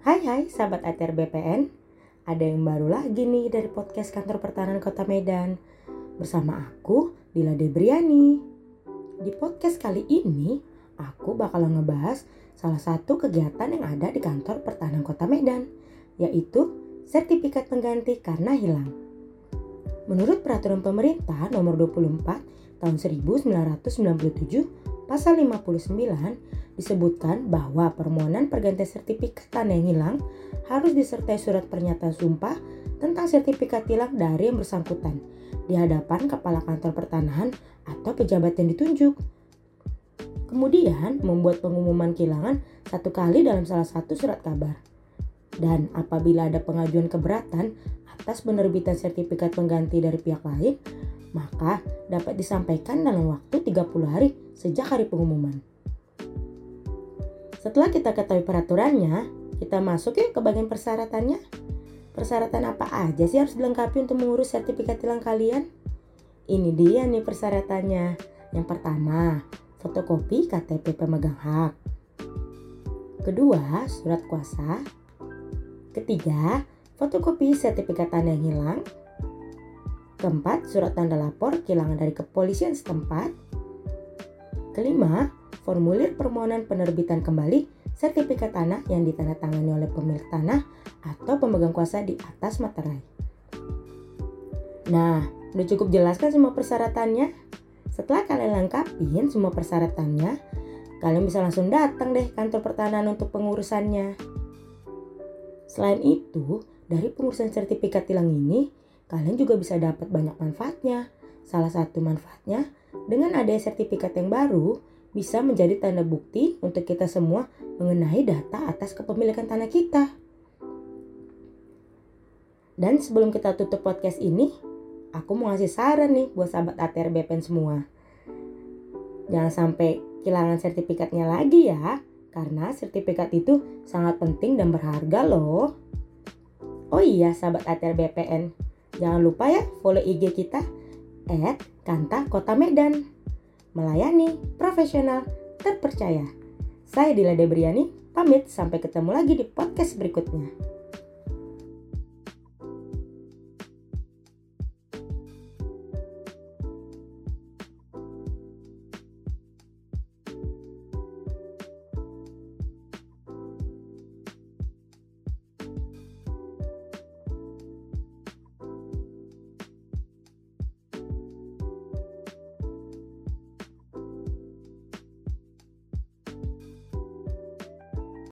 Hai hai sahabat ATR BPN Ada yang baru lagi nih dari podcast kantor pertahanan kota Medan. Bersama aku Dila Debriani. Di podcast kali ini Aku bakal ngebahas salah satu kegiatan yang ada di kantor pertahanan kota Medan Yaitu sertifikat pengganti karena hilang. Menurut peraturan pemerintah nomor 24 tahun 1997 pasal 59 disebutkan bahwa permohonan pergantian sertifikat tanah yang hilang harus disertai surat pernyataan sumpah tentang sertifikat hilang dari yang bersangkutan di hadapan kepala kantor pertanahan atau pejabat yang ditunjuk. Kemudian membuat pengumuman kehilangan satu kali dalam salah satu surat kabar. Dan apabila ada pengajuan keberatan atas penerbitan sertifikat pengganti dari pihak lain, maka dapat disampaikan dalam waktu 30 hari sejak hari pengumuman. Setelah kita ketahui peraturannya, kita masuk yuk ke bagian persyaratannya. Persyaratan apa aja sih harus dilengkapi untuk mengurus sertifikat tilang kalian? Ini dia nih persyaratannya. Yang pertama, fotokopi KTP pemegang hak. Kedua, surat kuasa. Ketiga, fotokopi sertifikat tanah hilang. Keempat, surat tanda lapor kehilangan dari kepolisian setempat. Kelima, formulir permohonan penerbitan kembali sertifikat tanah yang ditandatangani oleh pemilik tanah atau pemegang kuasa di atas materai. Nah, udah cukup jelaskan semua persyaratannya? Setelah kalian lengkapin semua persyaratannya, kalian bisa langsung datang deh kantor pertahanan untuk pengurusannya. Selain itu, dari pengurusan sertifikat tilang ini, kalian juga bisa dapat banyak manfaatnya. Salah satu manfaatnya, dengan adanya sertifikat yang baru, bisa menjadi tanda bukti untuk kita semua mengenai data atas kepemilikan tanah kita. Dan sebelum kita tutup podcast ini, aku mau ngasih saran nih buat sahabat ATR BPN semua. Jangan sampai kehilangan sertifikatnya lagi ya, karena sertifikat itu sangat penting dan berharga loh. Oh iya sahabat ATR BPN, Jangan lupa ya follow IG kita at Kanta Kota Medan. Melayani profesional terpercaya. Saya Dila Debriani, pamit sampai ketemu lagi di podcast berikutnya.